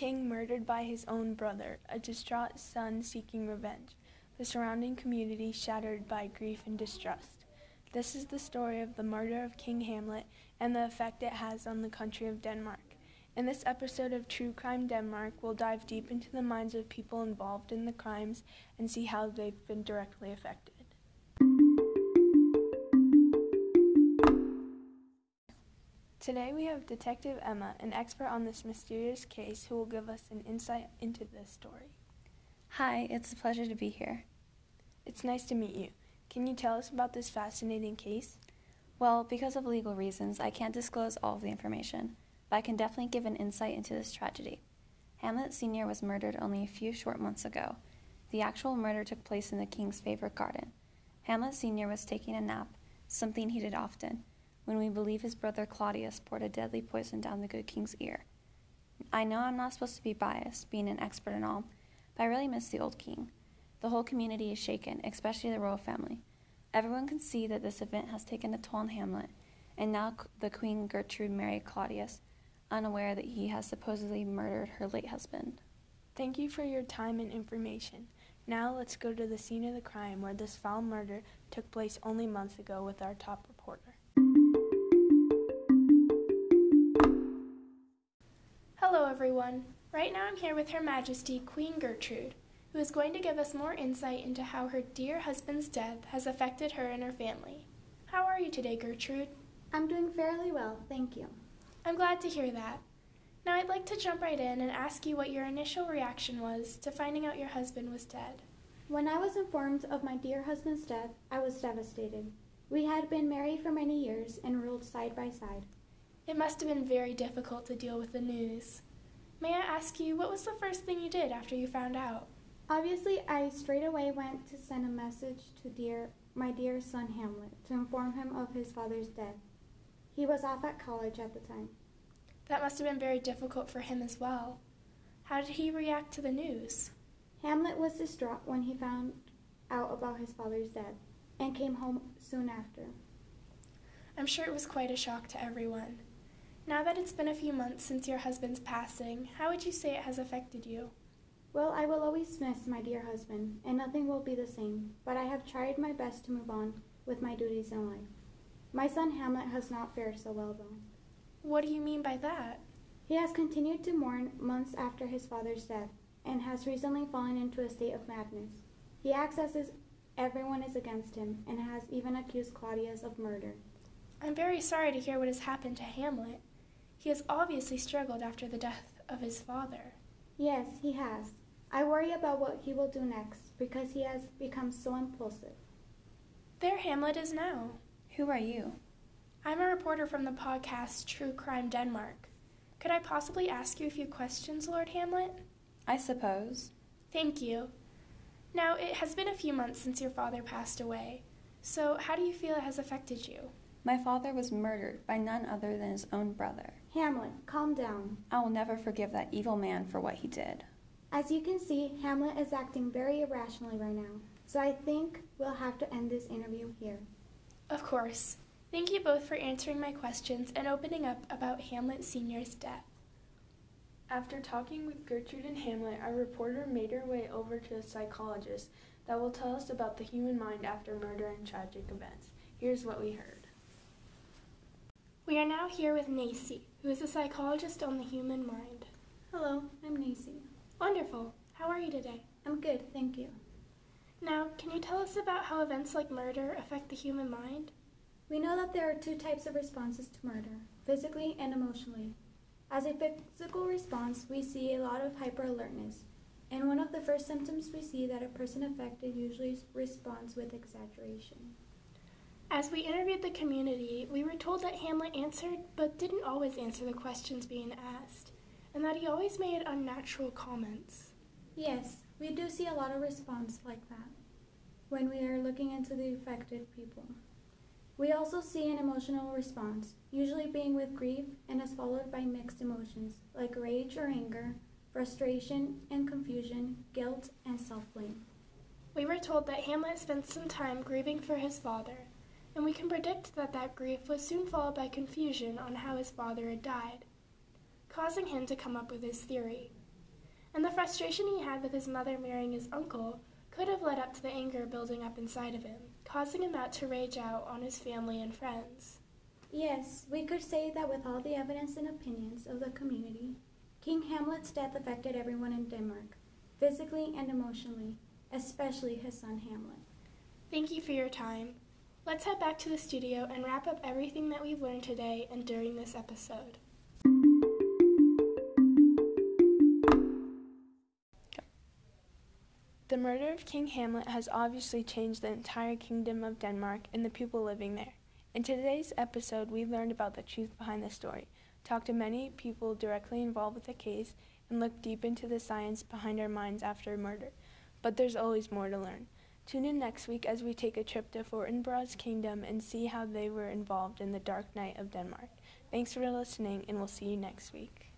king murdered by his own brother, a distraught son seeking revenge, the surrounding community shattered by grief and distrust. This is the story of the murder of King Hamlet and the effect it has on the country of Denmark. In this episode of True Crime Denmark, we'll dive deep into the minds of people involved in the crimes and see how they've been directly affected. Today we have Detective Emma, an expert on this mysterious case, who will give us an insight into this story. Hi, it's a pleasure to be here. It's nice to meet you. Can you tell us about this fascinating case? Well, because of legal reasons, I can't disclose all of the information, but I can definitely give an insight into this tragedy. Hamlet Sr. was murdered only a few short months ago. The actual murder took place in the king's favorite garden. Hamlet Sr. was taking a nap, something he did often when we believe his brother Claudius poured a deadly poison down the good king's ear. I know I'm not supposed to be biased, being an expert and all, but I really miss the old king. The whole community is shaken, especially the royal family. Everyone can see that this event has taken a toll on Hamlet, and now the Queen Gertrude married Claudius, unaware that he has supposedly murdered her late husband. Thank you for your time and information. Now let's go to the scene of the crime where this foul murder took place only months ago with our top reporter. Everyone. Right now I'm here with Her Majesty Queen Gertrude, who is going to give us more insight into how her dear husband's death has affected her and her family. How are you today, Gertrude? I'm doing fairly well, thank you. I'm glad to hear that. Now I'd like to jump right in and ask you what your initial reaction was to finding out your husband was dead. When I was informed of my dear husband's death, I was devastated. We had been married for many years and ruled side by side. It must have been very difficult to deal with the news. Ask you, what was the first thing you did after you found out? Obviously, I straight away went to send a message to dear my dear son Hamlet to inform him of his father's death. He was off at college at the time. That must have been very difficult for him as well. How did he react to the news? Hamlet was distraught when he found out about his father's death and came home soon after. I'm sure it was quite a shock to everyone. Now that it's been a few months since your husband's passing, how would you say it has affected you? Well, I will always miss my dear husband, and nothing will be the same, but I have tried my best to move on with my duties in life. My son Hamlet has not fared so well, though. What do you mean by that? He has continued to mourn months after his father's death, and has recently fallen into a state of madness. He acts as if everyone is against him, and has even accused Claudius of murder. I'm very sorry to hear what has happened to Hamlet. He has obviously struggled after the death of his father. Yes, he has. I worry about what he will do next because he has become so impulsive. There Hamlet is now. Who are you? I'm a reporter from the podcast True Crime Denmark. Could I possibly ask you a few questions, Lord Hamlet? I suppose. Thank you. Now, it has been a few months since your father passed away, so how do you feel it has affected you? My father was murdered by none other than his own brother. Hamlet, calm down. I will never forgive that evil man for what he did. As you can see, Hamlet is acting very irrationally right now, so I think we'll have to end this interview here. Of course. Thank you both for answering my questions and opening up about Hamlet Sr.'s death. After talking with Gertrude and Hamlet, our reporter made her way over to a psychologist that will tell us about the human mind after murder and tragic events. Here's what we heard. We are now here with Nacy, who is a psychologist on the human mind. Hello, I'm Nacy. Wonderful. How are you today? I'm good, thank you. Now, can you tell us about how events like murder affect the human mind? We know that there are two types of responses to murder physically and emotionally. As a physical response, we see a lot of hyperalertness, and one of the first symptoms we see that a person affected usually responds with exaggeration. As we interviewed the community, we were told that Hamlet answered but didn't always answer the questions being asked, and that he always made unnatural comments. Yes, we do see a lot of response like that when we are looking into the affected people. We also see an emotional response, usually being with grief and is followed by mixed emotions like rage or anger, frustration and confusion, guilt, and self blame. We were told that Hamlet spent some time grieving for his father and we can predict that that grief was soon followed by confusion on how his father had died, causing him to come up with his theory and the frustration he had with his mother marrying his uncle could have led up to the anger building up inside of him, causing him out to rage out on his family and friends. Yes, we could say that with all the evidence and opinions of the community, King Hamlet's death affected everyone in Denmark, physically and emotionally, especially his son Hamlet. Thank you for your time. Let's head back to the studio and wrap up everything that we've learned today and during this episode. The murder of King Hamlet has obviously changed the entire kingdom of Denmark and the people living there. In today's episode, we learned about the truth behind the story, talked to many people directly involved with the case, and looked deep into the science behind our minds after a murder. But there's always more to learn. Tune in next week as we take a trip to Fortinbras Kingdom and see how they were involved in the dark night of Denmark. Thanks for listening, and we'll see you next week.